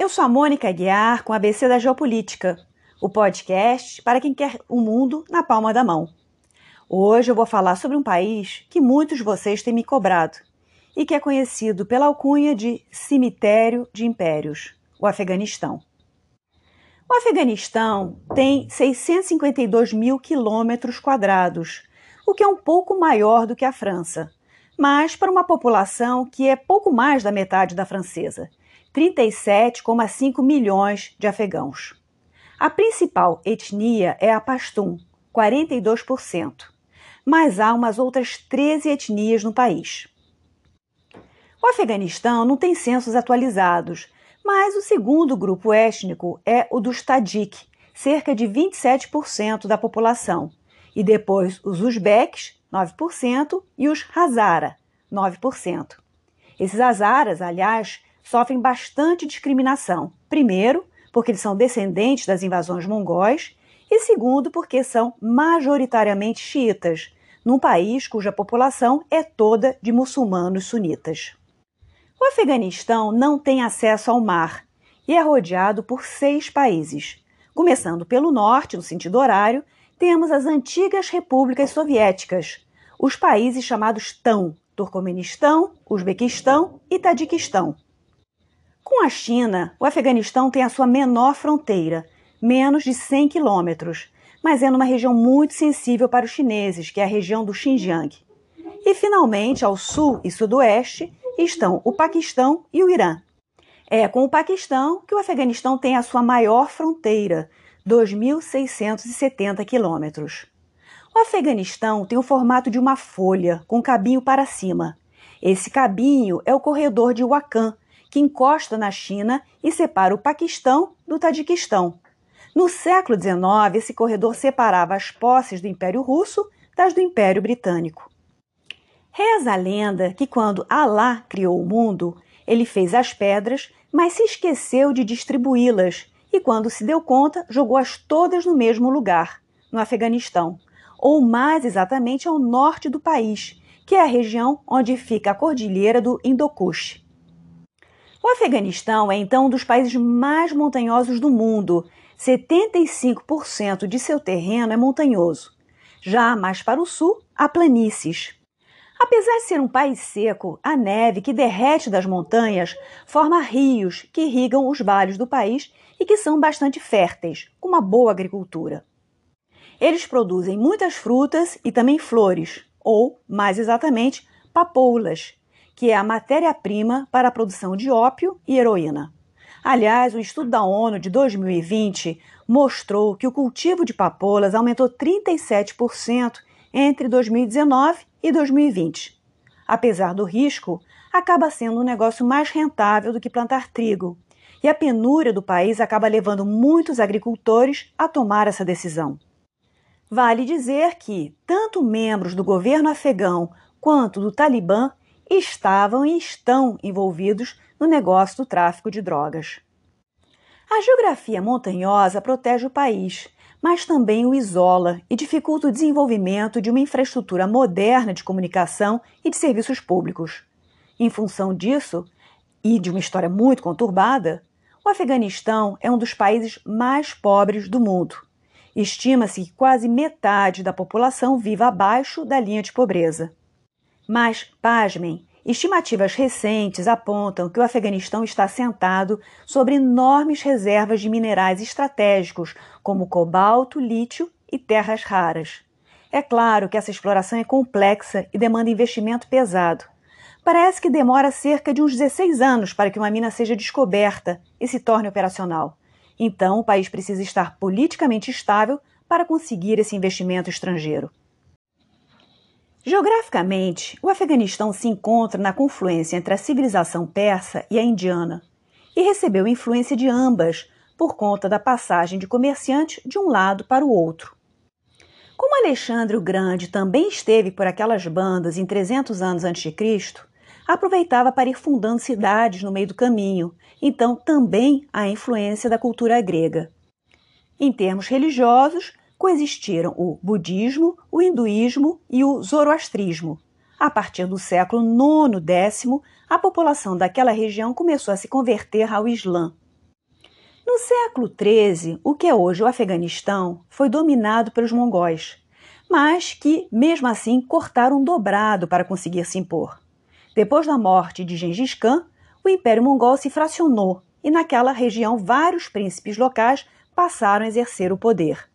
Eu sou a Mônica Aguiar com a ABC da Geopolítica, o podcast para quem quer o mundo na palma da mão. Hoje eu vou falar sobre um país que muitos de vocês têm me cobrado e que é conhecido pela alcunha de cemitério de impérios, o Afeganistão. O Afeganistão tem 652 mil quilômetros quadrados, o que é um pouco maior do que a França, mas para uma população que é pouco mais da metade da francesa, 37,5 milhões de afegãos. A principal etnia é a Pashtun, 42%, mas há umas outras 13 etnias no país. O Afeganistão não tem censos atualizados, mas o segundo grupo étnico é o dos Tajik, cerca de 27% da população, e depois os Uzbeques, 9%, e os Hazara, 9%. Esses Hazaras, aliás, sofrem bastante discriminação. Primeiro, porque eles são descendentes das invasões mongóis, e segundo, porque são majoritariamente xiitas, num país cuja população é toda de muçulmanos sunitas. O Afeganistão não tem acesso ao mar e é rodeado por seis países. Começando pelo norte, no sentido horário, temos as antigas repúblicas soviéticas, os países chamados TAM, Turcomenistão, Uzbequistão e Tadiquistão. Com a China, o Afeganistão tem a sua menor fronteira, menos de 100 quilômetros, mas é numa região muito sensível para os chineses, que é a região do Xinjiang. E finalmente, ao sul e sudoeste, estão o Paquistão e o Irã. É com o Paquistão que o Afeganistão tem a sua maior fronteira, 2.670 quilômetros. O Afeganistão tem o formato de uma folha, com cabinho para cima. Esse cabinho é o corredor de Wakhan, que encosta na China e separa o Paquistão do Tadiquistão. No século XIX, esse corredor separava as posses do Império Russo das do Império Britânico. Reza a lenda que quando Alá criou o mundo, ele fez as pedras, mas se esqueceu de distribuí-las e, quando se deu conta, jogou-as todas no mesmo lugar, no Afeganistão, ou mais exatamente ao norte do país, que é a região onde fica a cordilheira do Hindukush. O Afeganistão é então um dos países mais montanhosos do mundo. 75% de seu terreno é montanhoso. Já mais para o sul, há planícies. Apesar de ser um país seco, a neve que derrete das montanhas forma rios que irrigam os vales do país e que são bastante férteis, com uma boa agricultura. Eles produzem muitas frutas e também flores, ou, mais exatamente, papoulas, que é a matéria-prima para a produção de ópio e heroína. Aliás, um estudo da ONU de 2020 mostrou que o cultivo de papoulas aumentou 37% entre 2019 e 2020. Apesar do risco, acaba sendo um negócio mais rentável do que plantar trigo, e a penúria do país acaba levando muitos agricultores a tomar essa decisão. Vale dizer que tanto membros do governo afegão quanto do Talibã estavam e estão envolvidos no negócio do tráfico de drogas. A geografia montanhosa protege o país, mas também o isola e dificulta o desenvolvimento de uma infraestrutura moderna de comunicação e de serviços públicos. Em função disso, e de uma história muito conturbada, o Afeganistão é um dos países mais pobres do mundo. Estima-se que quase metade da população viva abaixo da linha de pobreza. Mas, pasmem, estimativas recentes apontam que o Afeganistão está assentado sobre enormes reservas de minerais estratégicos, como cobalto, lítio e terras raras. É claro que essa exploração é complexa e demanda investimento pesado. Parece que demora cerca de uns 16 anos para que uma mina seja descoberta e se torne operacional. Então, o país precisa estar politicamente estável para conseguir esse investimento estrangeiro. Geograficamente, o Afeganistão se encontra na confluência entre a civilização persa e a indiana e recebeu influência de ambas por conta da passagem de comerciantes de um lado para o outro. Como Alexandre o Grande também esteve por aquelas bandas em 300 anos antes de Cristo, aproveitava para ir fundando cidades no meio do caminho, então também há influência da cultura grega. Em termos religiosos, coexistiram o budismo, o hinduísmo e o zoroastrismo. A partir do século IX, X, a população daquela região começou a se converter ao Islã. No século XIII, o que é hoje o Afeganistão foi dominado pelos mongóis, mas que, mesmo assim, cortaram dobrado para conseguir se impor. Depois da morte de Gengis Khan, o Império Mongol se fracionou e, naquela região, vários príncipes locais passaram a exercer o poder.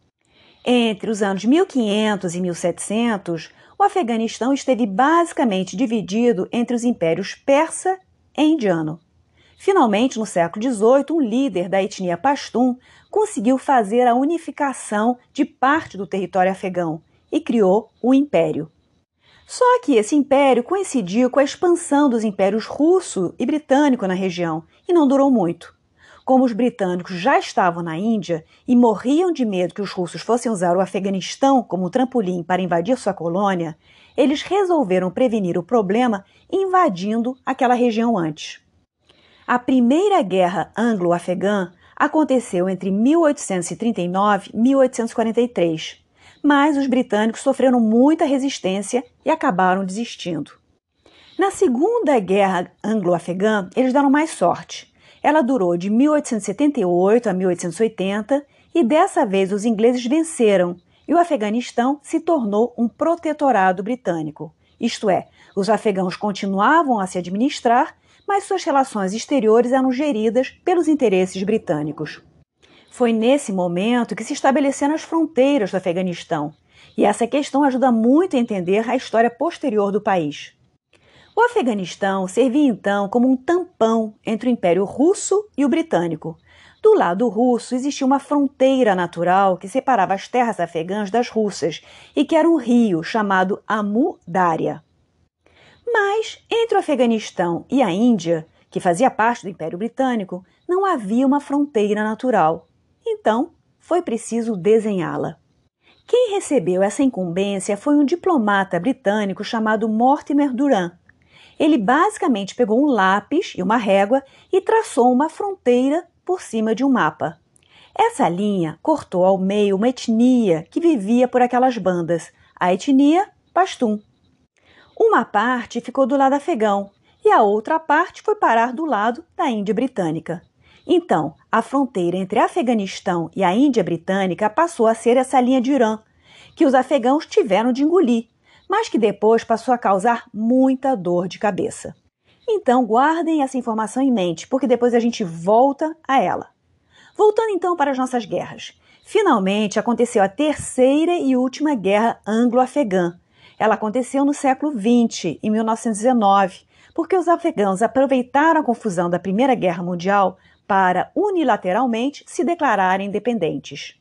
Entre os anos 1500 e 1700, o Afeganistão esteve basicamente dividido entre os impérios persa e indiano. Finalmente, no século XVIII, um líder da etnia Pashtun conseguiu fazer a unificação de parte do território afegão e criou o Império. Só que esse império coincidiu com a expansão dos impérios russo e britânico na região e não durou muito. Como os britânicos já estavam na Índia e morriam de medo que os russos fossem usar o Afeganistão como trampolim para invadir sua colônia, eles resolveram prevenir o problema invadindo aquela região antes. A primeira guerra anglo-afegã aconteceu entre 1839 e 1843, mas os britânicos sofreram muita resistência e acabaram desistindo. Na Segunda Guerra Anglo-Afegã, eles deram mais sorte ela durou de 1878 a 1880 e dessa vez os ingleses venceram e o Afeganistão se tornou um protetorado britânico. Isto é, os afegãos continuavam a se administrar, mas suas relações exteriores eram geridas pelos interesses britânicos. Foi nesse momento que se estabeleceram as fronteiras do Afeganistão, e essa questão ajuda muito a entender a história posterior do país. O Afeganistão servia então como um tampão entre o Império Russo e o Britânico. Do lado russo existia uma fronteira natural que separava as terras afegãs das russas e que era um rio chamado Amu Darya. Mas entre o Afeganistão e a Índia, que fazia parte do Império Britânico, não havia uma fronteira natural. Então, foi preciso desenhá-la. Quem recebeu essa incumbência foi um diplomata britânico chamado Mortimer Durand, ele basicamente pegou um lápis e uma régua e traçou uma fronteira por cima de um mapa. Essa linha cortou ao meio uma etnia que vivia por aquelas bandas, a etnia Pashtun. Uma parte ficou do lado afegão e a outra parte foi parar do lado da Índia Britânica. Então, a fronteira entre Afeganistão e a Índia Britânica passou a ser essa linha de Irã, que os afegãos tiveram de engolir mas que depois passou a causar muita dor de cabeça. Então guardem essa informação em mente, porque depois a gente volta a ela. Voltando então para as nossas guerras. Finalmente aconteceu a terceira e última guerra anglo-afegã. Ela aconteceu no século XX, em 1919, porque os afegãos aproveitaram a confusão da Primeira Guerra Mundial para unilateralmente se declararem independentes.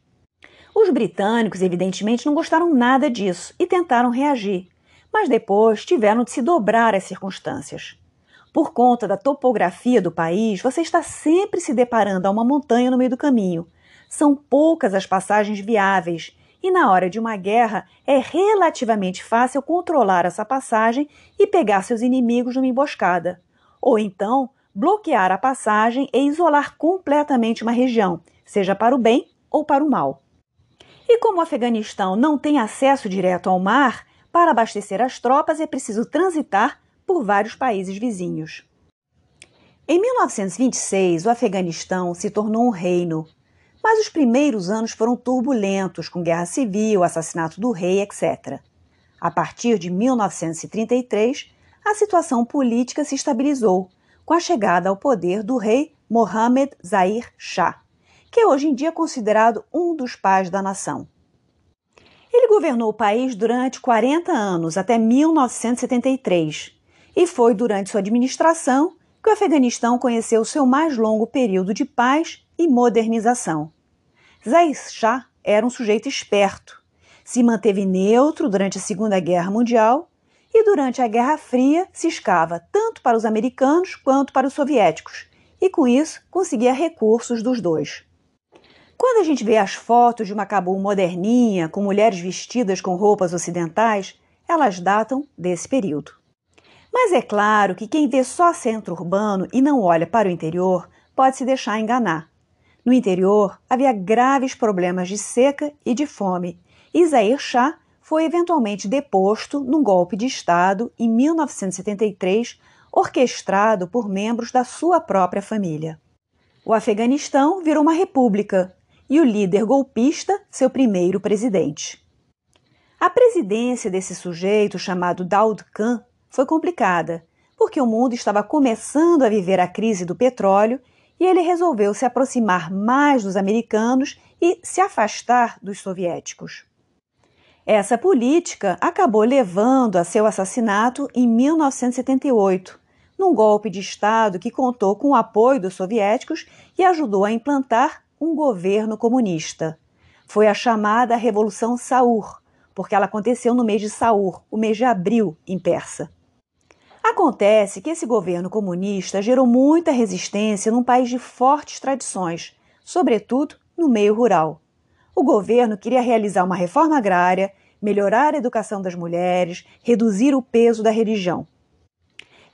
Os britânicos, evidentemente, não gostaram nada disso e tentaram reagir, mas depois tiveram de se dobrar às circunstâncias. Por conta da topografia do país, você está sempre se deparando a uma montanha no meio do caminho. São poucas as passagens viáveis e, na hora de uma guerra, é relativamente fácil controlar essa passagem e pegar seus inimigos numa emboscada. Ou então, bloquear a passagem e isolar completamente uma região, seja para o bem ou para o mal. E como o Afeganistão não tem acesso direto ao mar, para abastecer as tropas é preciso transitar por vários países vizinhos. Em 1926, o Afeganistão se tornou um reino, mas os primeiros anos foram turbulentos, com guerra civil, assassinato do rei, etc. A partir de 1933, a situação política se estabilizou, com a chegada ao poder do rei Mohammed Zahir Shah que hoje em dia é considerado um dos pais da nação. Ele governou o país durante 40 anos, até 1973, e foi durante sua administração que o Afeganistão conheceu seu mais longo período de paz e modernização. Zahir Shah era um sujeito esperto. Se manteve neutro durante a Segunda Guerra Mundial e durante a Guerra Fria ciscava tanto para os americanos quanto para os soviéticos, e com isso conseguia recursos dos dois. Quando a gente vê as fotos de uma Cabul moderninha, com mulheres vestidas com roupas ocidentais, elas datam desse período. Mas é claro que quem vê só centro urbano e não olha para o interior pode se deixar enganar. No interior havia graves problemas de seca e de fome, Zair Shah foi eventualmente deposto num golpe de Estado em 1973, orquestrado por membros da sua própria família. O Afeganistão virou uma república e o líder golpista seu primeiro presidente. A presidência desse sujeito chamado Daud Khan foi complicada, porque o mundo estava começando a viver a crise do petróleo e ele resolveu se aproximar mais dos americanos e se afastar dos soviéticos. Essa política acabou levando a seu assassinato em 1978, num golpe de Estado que contou com o apoio dos soviéticos e ajudou a implantar um governo comunista. Foi a chamada Revolução Saur, porque ela aconteceu no mês de Saur, o mês de abril, em persa. Acontece que esse governo comunista gerou muita resistência num país de fortes tradições, sobretudo no meio rural. O governo queria realizar uma reforma agrária, melhorar a educação das mulheres, reduzir o peso da religião.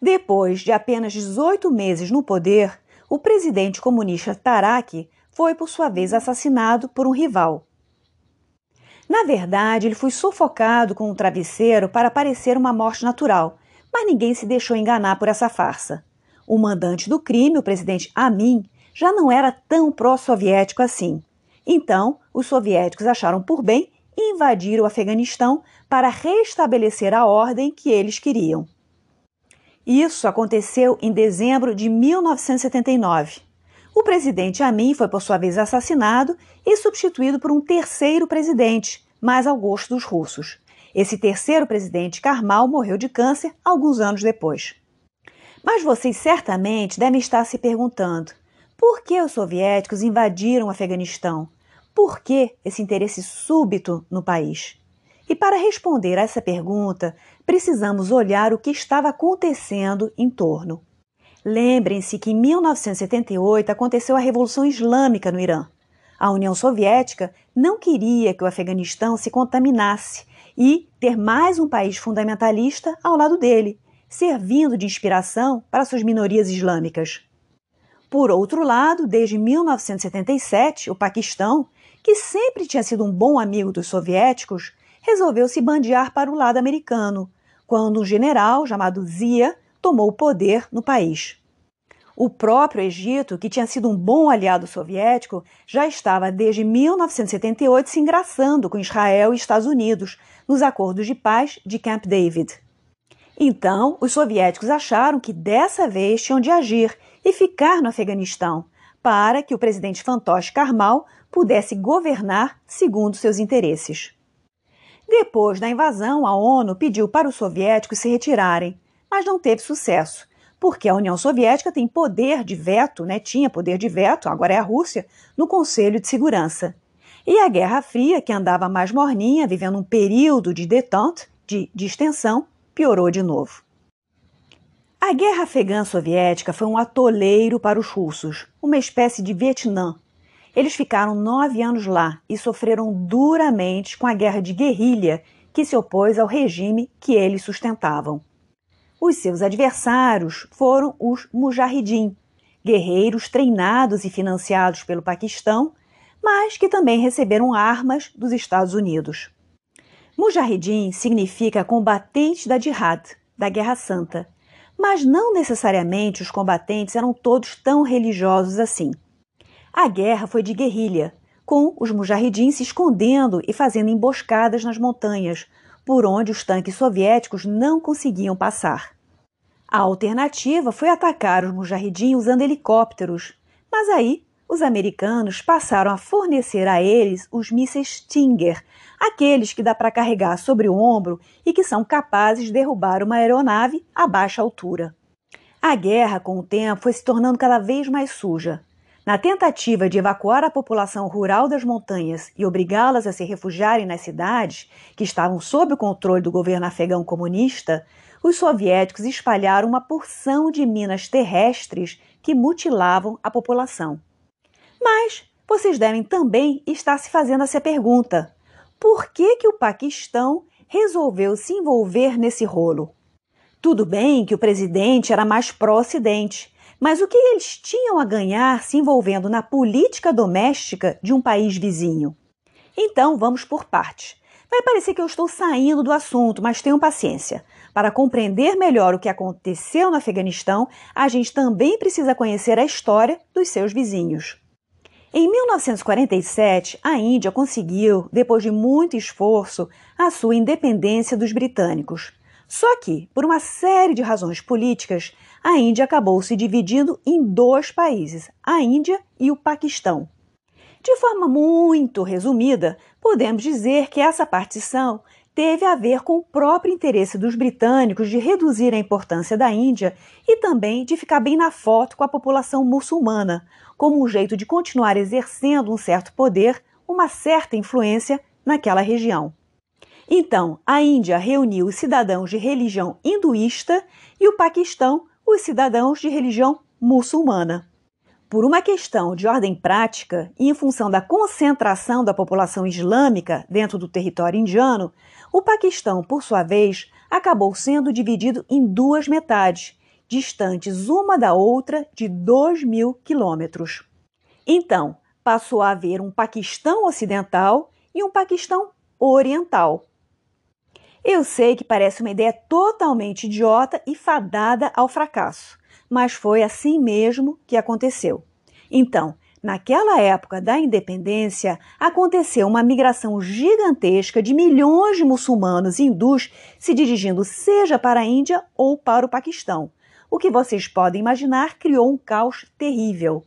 Depois de apenas 18 meses no poder, o presidente comunista Tarak foi, por sua vez, assassinado por um rival. Na verdade, ele foi sufocado com um travesseiro para parecer uma morte natural, mas ninguém se deixou enganar por essa farsa. O mandante do crime, o presidente Amin, já não era tão pró-soviético assim. Então, os soviéticos acharam por bem invadir o Afeganistão para restabelecer a ordem que eles queriam. Isso aconteceu em dezembro de 1979. O presidente Amin foi, por sua vez, assassinado e substituído por um terceiro presidente, mais ao gosto dos russos. Esse terceiro presidente, Karmal, morreu de câncer alguns anos depois. Mas vocês certamente devem estar se perguntando: por que os soviéticos invadiram o Afeganistão? Por que esse interesse súbito no país? E para responder a essa pergunta, precisamos olhar o que estava acontecendo em torno. Lembrem-se que em 1978 aconteceu a Revolução Islâmica no Irã. A União Soviética não queria que o Afeganistão se contaminasse e ter mais um país fundamentalista ao lado dele, servindo de inspiração para suas minorias islâmicas. Por outro lado, desde 1977, o Paquistão, que sempre tinha sido um bom amigo dos soviéticos, resolveu se bandear para o lado americano, quando um general chamado Zia tomou o poder no país. O próprio Egito, que tinha sido um bom aliado soviético, já estava desde 1978 se engraçando com Israel e Estados Unidos nos acordos de paz de Camp David. Então, os soviéticos acharam que dessa vez tinham de agir e ficar no Afeganistão, para que o presidente fantoche Karmal pudesse governar segundo seus interesses. Depois da invasão, a ONU pediu para os soviéticos se retirarem, mas não teve sucesso, porque a União Soviética tem poder de veto, né, tinha poder de veto, agora é a Rússia, no Conselho de Segurança. E a Guerra Fria, que andava mais morninha, vivendo um período de détente, de distensão, piorou de novo. A Guerra Afegã Soviética foi um atoleiro para os russos, uma espécie de Vietnã. Eles ficaram nove anos lá e sofreram duramente com a guerra de guerrilha que se opôs ao regime que eles sustentavam. Os seus adversários foram os Mujahideen, guerreiros treinados e financiados pelo Paquistão, mas que também receberam armas dos Estados Unidos. Mujahideen significa combatente da Jihad, da Guerra Santa, mas não necessariamente os combatentes eram todos tão religiosos assim. A guerra foi de guerrilha, com os Mujahideen se escondendo e fazendo emboscadas nas montanhas, por onde os tanques soviéticos não conseguiam passar. A alternativa foi atacar os mujahidin usando helicópteros, mas aí os americanos passaram a fornecer a eles os mísseis Stinger, aqueles que dá para carregar sobre o ombro e que são capazes de derrubar uma aeronave a baixa altura. A guerra, com o tempo, foi se tornando cada vez mais suja. Na tentativa de evacuar a população rural das montanhas e obrigá-las a se refugiarem nas cidades, que estavam sob o controle do governo afegão comunista, os soviéticos espalharam uma porção de minas terrestres que mutilavam a população. Mas vocês devem também estar se fazendo essa pergunta: por que, que o Paquistão resolveu se envolver nesse rolo? Tudo bem que o presidente era mais pró-Ocidente, mas o que eles tinham a ganhar se envolvendo na política doméstica de um país vizinho? Então vamos por partes. Vai parecer que eu estou saindo do assunto, mas tenham paciência. Para compreender melhor o que aconteceu no Afeganistão, a gente também precisa conhecer a história dos seus vizinhos. Em 1947, a Índia conseguiu, depois de muito esforço, a sua independência dos britânicos. Só que, por uma série de razões políticas, a Índia acabou se dividindo em dois países, a Índia e o Paquistão. De forma muito resumida, podemos dizer que essa partição teve a ver com o próprio interesse dos britânicos de reduzir a importância da Índia e também de ficar bem na foto com a população muçulmana, como um jeito de continuar exercendo um certo poder, uma certa influência naquela região. Então, a Índia reuniu os cidadãos de religião hinduísta e o Paquistão os cidadãos de religião muçulmana. Por uma questão de ordem prática e em função da concentração da população islâmica dentro do território indiano, o Paquistão, por sua vez, acabou sendo dividido em duas metades, distantes uma da outra de 2 mil quilômetros. Então, passou a haver um Paquistão ocidental e um Paquistão oriental. Eu sei que parece uma ideia totalmente idiota e fadada ao fracasso mas foi assim mesmo que aconteceu. Então, naquela época da independência, aconteceu uma migração gigantesca de milhões de muçulmanos hindus se dirigindo seja para a Índia ou para o Paquistão. O que vocês podem imaginar criou um caos terrível.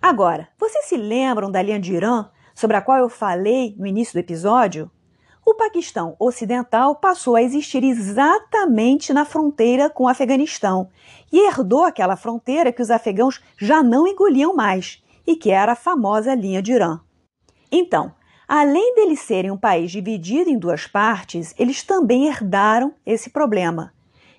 Agora, vocês se lembram da linha de Irã, sobre a qual eu falei no início do episódio? O Paquistão Ocidental passou a existir exatamente na fronteira com o Afeganistão e herdou aquela fronteira que os afegãos já não engoliam mais e que era a famosa linha de Irã. Então, além deles serem um país dividido em duas partes, eles também herdaram esse problema.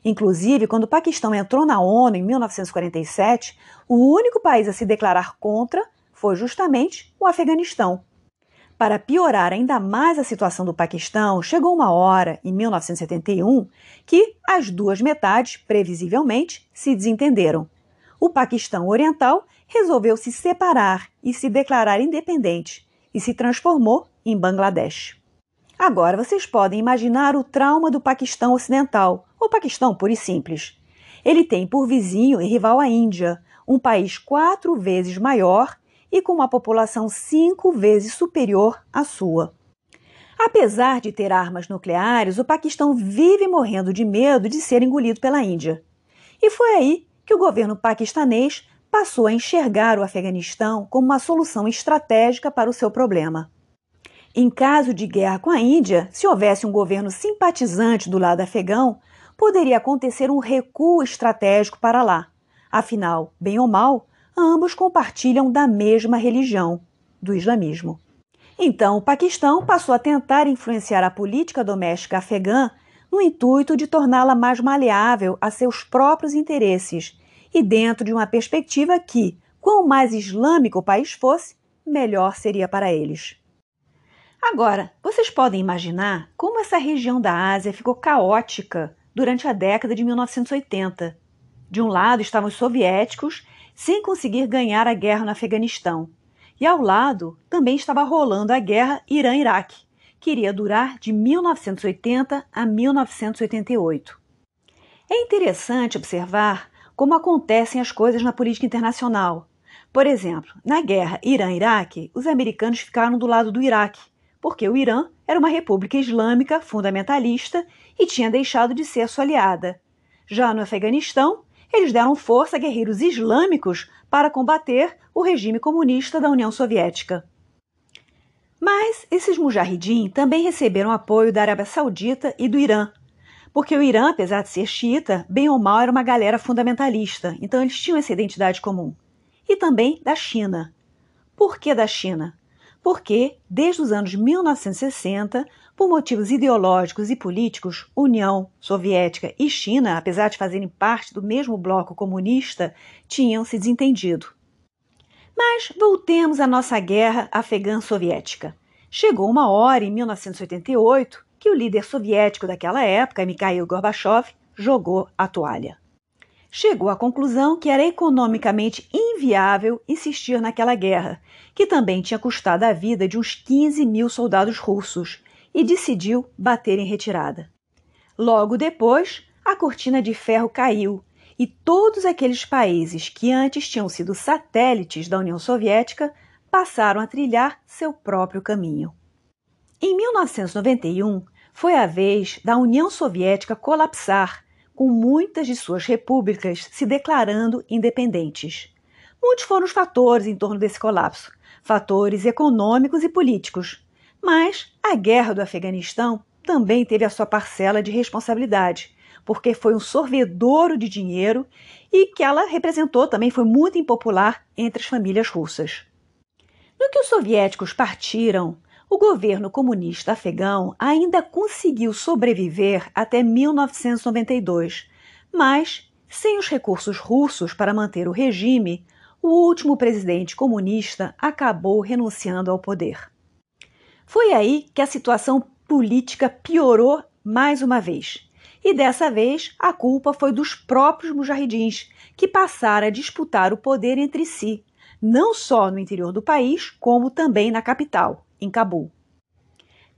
Inclusive, quando o Paquistão entrou na ONU em 1947, o único país a se declarar contra foi justamente o Afeganistão. Para piorar ainda mais a situação do Paquistão, chegou uma hora, em 1971, que as duas metades, previsivelmente, se desentenderam. O Paquistão Oriental resolveu se separar e se declarar independente e se transformou em Bangladesh. Agora vocês podem imaginar o trauma do Paquistão Ocidental, ou Paquistão puro e simples. Ele tem por vizinho e rival a Índia, um país quatro vezes maior e com uma população cinco vezes superior à sua. Apesar de ter armas nucleares, o Paquistão vive morrendo de medo de ser engolido pela Índia. E foi aí que o governo paquistanês passou a enxergar o Afeganistão como uma solução estratégica para o seu problema. Em caso de guerra com a Índia, se houvesse um governo simpatizante do lado afegão, poderia acontecer um recuo estratégico para lá. Afinal, bem ou mal, ambos compartilham da mesma religião, do islamismo. Então, o Paquistão passou a tentar influenciar a política doméstica afegã no intuito de torná-la mais maleável a seus próprios interesses e dentro de uma perspectiva que, quanto mais islâmico o país fosse, melhor seria para eles. Agora, vocês podem imaginar como essa região da Ásia ficou caótica durante a década de 1980. De um lado estavam os soviéticos sem conseguir ganhar a guerra no Afeganistão. E ao lado também estava rolando a guerra Irã-Iraque, que iria durar de 1980 a 1988. É interessante observar como acontecem as coisas na política internacional. Por exemplo, na guerra Irã-Iraque, os americanos ficaram do lado do Iraque, porque o Irã era uma república islâmica fundamentalista e tinha deixado de ser sua aliada. Já no Afeganistão, eles deram força a guerreiros islâmicos para combater o regime comunista da União Soviética. Mas esses mujahidin também receberam apoio da Arábia Saudita e do Irã, porque o Irã, apesar de ser xiita, bem ou mal era uma galera fundamentalista, então eles tinham essa identidade comum. E também da China. Por que da China? Porque, desde os anos 1960, por motivos ideológicos e políticos, União Soviética e China, apesar de fazerem parte do mesmo bloco comunista, tinham se desentendido. Mas voltemos à nossa guerra afegã-soviética. Chegou uma hora, em 1988, que o líder soviético daquela época, Mikhail Gorbachev, jogou a toalha. Chegou à conclusão que era economicamente inviável insistir naquela guerra, que também tinha custado a vida de uns 15 mil soldados russos e decidiu bater em retirada. Logo depois, a cortina de ferro caiu e todos aqueles países que antes tinham sido satélites da União Soviética passaram a trilhar seu próprio caminho. Em 1991, foi a vez da União Soviética colapsar, com muitas de suas repúblicas se declarando independentes. Muitos foram os fatores em torno desse colapso, fatores econômicos e políticos. Mas a guerra do Afeganistão também teve a sua parcela de responsabilidade, porque foi um sorvedouro de dinheiro e que ela representou também foi muito impopular entre as famílias russas. No que os soviéticos partiram, o governo comunista afegão ainda conseguiu sobreviver até 1992, mas, sem os recursos russos para manter o regime, o último presidente comunista acabou renunciando ao poder. Foi aí que a situação política piorou mais uma vez. E dessa vez a culpa foi dos próprios mujahidins, que passaram a disputar o poder entre si, não só no interior do país, como também na capital, em Cabul.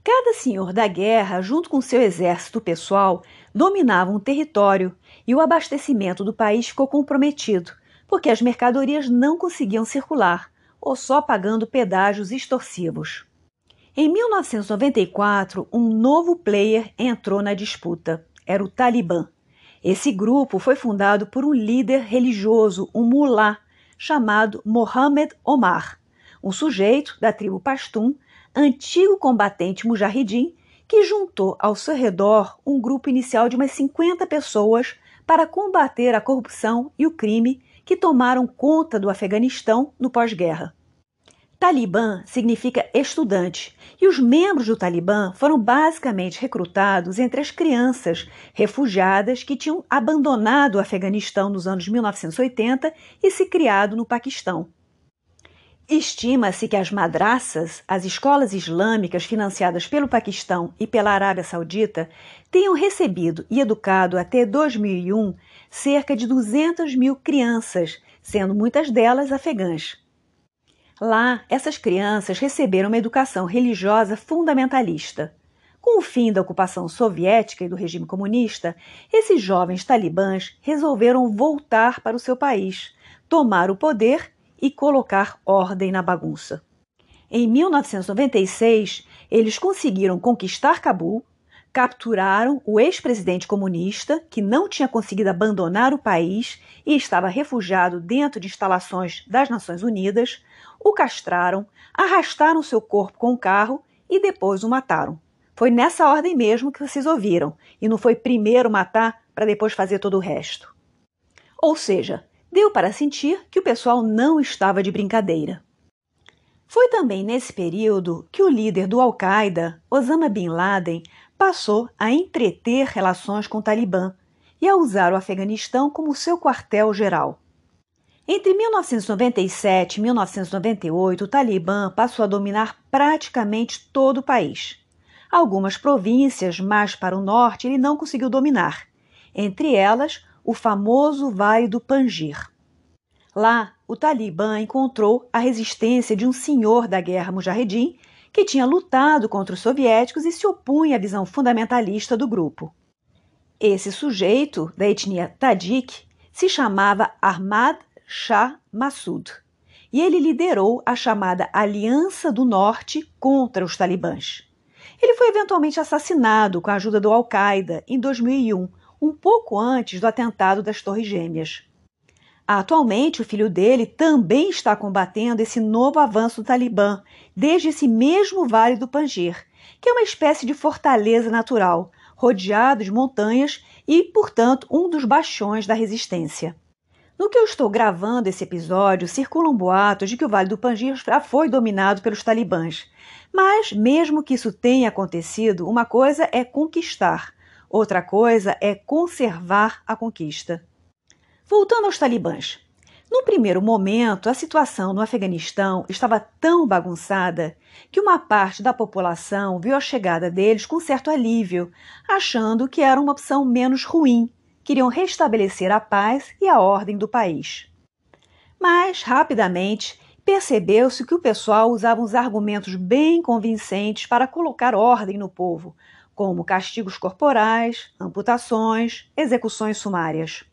Cada senhor da guerra, junto com seu exército pessoal, dominava um território e o abastecimento do país ficou comprometido, porque as mercadorias não conseguiam circular, ou só pagando pedágios extorsivos. Em 1994, um novo player entrou na disputa. Era o Talibã. Esse grupo foi fundado por um líder religioso, um mulá, chamado Mohammed Omar, um sujeito da tribo Pashtun, antigo combatente mujahidin, que juntou ao seu redor um grupo inicial de umas 50 pessoas para combater a corrupção e o crime que tomaram conta do Afeganistão no pós-guerra. Talibã significa estudante, e os membros do Talibã foram basicamente recrutados entre as crianças refugiadas que tinham abandonado o Afeganistão nos anos 1980 e se criado no Paquistão. Estima-se que as madraças, as escolas islâmicas financiadas pelo Paquistão e pela Arábia Saudita, tenham recebido e educado até 2001 cerca de 200 mil crianças, sendo muitas delas afegãs. Lá, essas crianças receberam uma educação religiosa fundamentalista. Com o fim da ocupação soviética e do regime comunista, esses jovens talibãs resolveram voltar para o seu país, tomar o poder e colocar ordem na bagunça. Em 1996, eles conseguiram conquistar Cabul, capturaram o ex-presidente comunista, que não tinha conseguido abandonar o país e estava refugiado dentro de instalações das Nações Unidas, o castraram, arrastaram seu corpo com o carro e depois o mataram. Foi nessa ordem mesmo que vocês ouviram, e não foi primeiro matar para depois fazer todo o resto. Ou seja, deu para sentir que o pessoal não estava de brincadeira. Foi também nesse período que o líder do Al-Qaeda, Osama Bin Laden, passou a entreter relações com o Talibã e a usar o Afeganistão como seu quartel-geral. Entre 1997 e 1998, o Talibã passou a dominar praticamente todo o país. Algumas províncias mais para o norte ele não conseguiu dominar, entre elas o famoso Vale do Panjir. Lá, o Talibã encontrou a resistência de um senhor da guerra mujahedin que tinha lutado contra os soviéticos e se opunha à visão fundamentalista do grupo. Esse sujeito, da etnia Tajik, se chamava Ahmad Shah Massoud, e ele liderou a chamada Aliança do Norte contra os talibãs. Ele foi eventualmente assassinado com a ajuda do Al-Qaeda em 2001, um pouco antes do atentado das Torres Gêmeas. Atualmente, o filho dele também está combatendo esse novo avanço do Talibã, desde esse mesmo Vale do Panjir, que é uma espécie de fortaleza natural, rodeado de montanhas e, portanto, um dos bastiões da resistência. No que eu estou gravando esse episódio, circulam boatos de que o Vale do Panjir já foi dominado pelos talibãs. Mas, mesmo que isso tenha acontecido, uma coisa é conquistar, outra coisa é conservar a conquista. Voltando aos talibãs. No primeiro momento, a situação no Afeganistão estava tão bagunçada que uma parte da população viu a chegada deles com certo alívio, achando que era uma opção menos ruim. Queriam restabelecer a paz e a ordem do país. Mas, rapidamente, percebeu-se que o pessoal usava uns argumentos bem convincentes para colocar ordem no povo, como castigos corporais, amputações, execuções sumárias.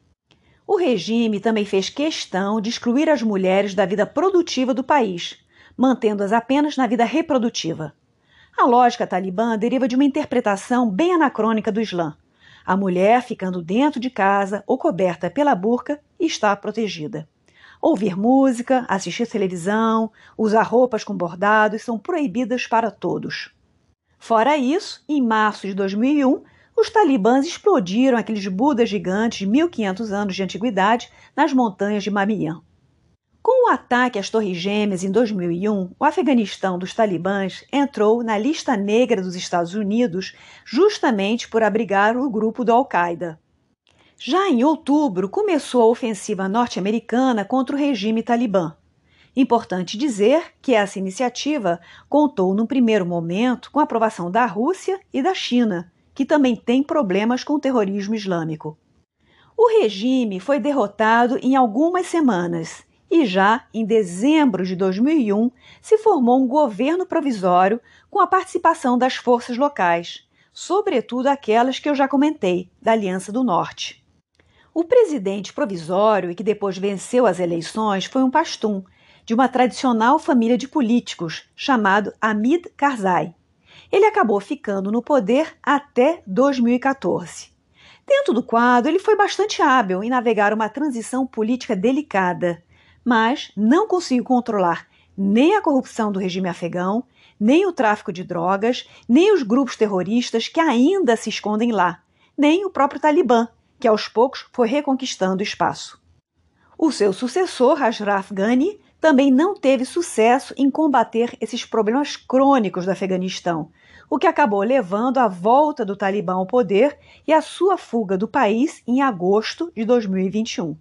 O regime também fez questão de excluir as mulheres da vida produtiva do país, mantendo-as apenas na vida reprodutiva. A lógica talibã deriva de uma interpretação bem anacrônica do Islã. A mulher ficando dentro de casa ou coberta pela burca está protegida. Ouvir música, assistir televisão, usar roupas com bordados são proibidas para todos. Fora isso, em março de 2001, os talibãs explodiram aqueles budas gigantes de 1500 anos de antiguidade nas montanhas de Mamiyan. Com o ataque às Torres Gêmeas em 2001, o Afeganistão dos talibãs entrou na lista negra dos Estados Unidos justamente por abrigar o grupo do Al-Qaeda. Já em outubro, começou a ofensiva norte-americana contra o regime talibã. Importante dizer que essa iniciativa contou, num primeiro momento, com a aprovação da Rússia e da China, que também tem problemas com o terrorismo islâmico. O regime foi derrotado em algumas semanas e já em dezembro de 2001 se formou um governo provisório com a participação das forças locais, sobretudo aquelas que eu já comentei, da Aliança do Norte. O presidente provisório e que depois venceu as eleições foi um pastum, de uma tradicional família de políticos, chamado Hamid Karzai. Ele acabou ficando no poder até 2014. Dentro do quadro, ele foi bastante hábil em navegar uma transição política delicada, mas não conseguiu controlar nem a corrupção do regime afegão, nem o tráfico de drogas, nem os grupos terroristas que ainda se escondem lá, nem o próprio Talibã, que aos poucos foi reconquistando espaço. O seu sucessor, Ashraf Ghani, também não teve sucesso em combater esses problemas crônicos do Afeganistão, o que acabou levando à volta do Talibã ao poder e à sua fuga do país em agosto de 2021.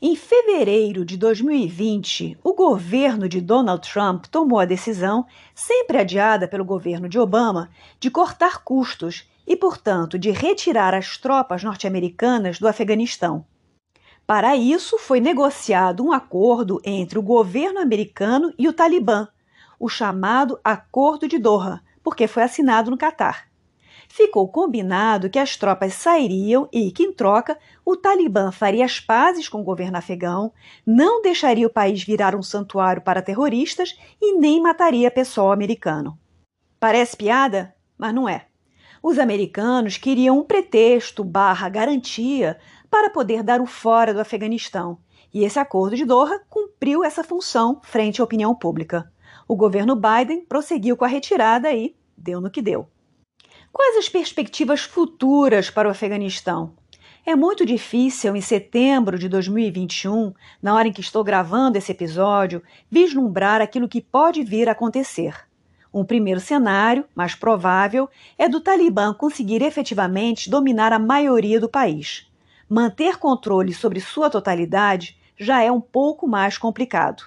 Em fevereiro de 2020, o governo de Donald Trump tomou a decisão, sempre adiada pelo governo de Obama, de cortar custos e, portanto, de retirar as tropas norte-americanas do Afeganistão. Para isso, foi negociado um acordo entre o governo americano e o Talibã, o chamado Acordo de Doha, porque foi assinado no Catar. Ficou combinado que as tropas sairiam e que, em troca, o Talibã faria as pazes com o governo afegão, não deixaria o país virar um santuário para terroristas e nem mataria pessoal americano. Parece piada, mas não é. Os americanos queriam um pretexto barra garantia para poder dar o fora do Afeganistão, e esse acordo de Doha cumpriu essa função frente à opinião pública. O governo Biden prosseguiu com a retirada e deu no que deu. Quais as perspectivas futuras para o Afeganistão? É muito difícil, em setembro de 2021, na hora em que estou gravando esse episódio, vislumbrar aquilo que pode vir a acontecer. Um primeiro cenário, mais provável, é do Talibã conseguir efetivamente dominar a maioria do país. Manter controle sobre sua totalidade já é um pouco mais complicado.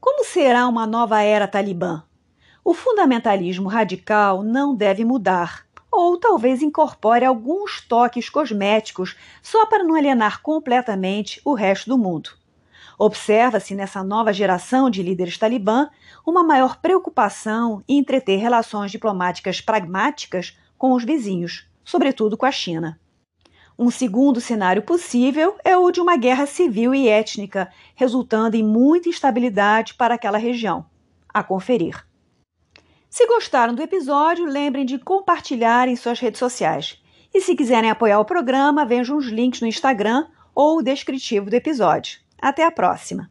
Como será uma nova era talibã? O fundamentalismo radical não deve mudar, ou talvez incorpore alguns toques cosméticos só para não alienar completamente o resto do mundo. Observa-se nessa nova geração de líderes talibã uma maior preocupação em entreter relações diplomáticas pragmáticas com os vizinhos, sobretudo com a China. Um segundo cenário possível é o de uma guerra civil e étnica, resultando em muita instabilidade para aquela região. A conferir. Se gostaram do episódio, lembrem de compartilhar em suas redes sociais. E se quiserem apoiar o programa, vejam os links no Instagram ou o descritivo do episódio. Até a próxima!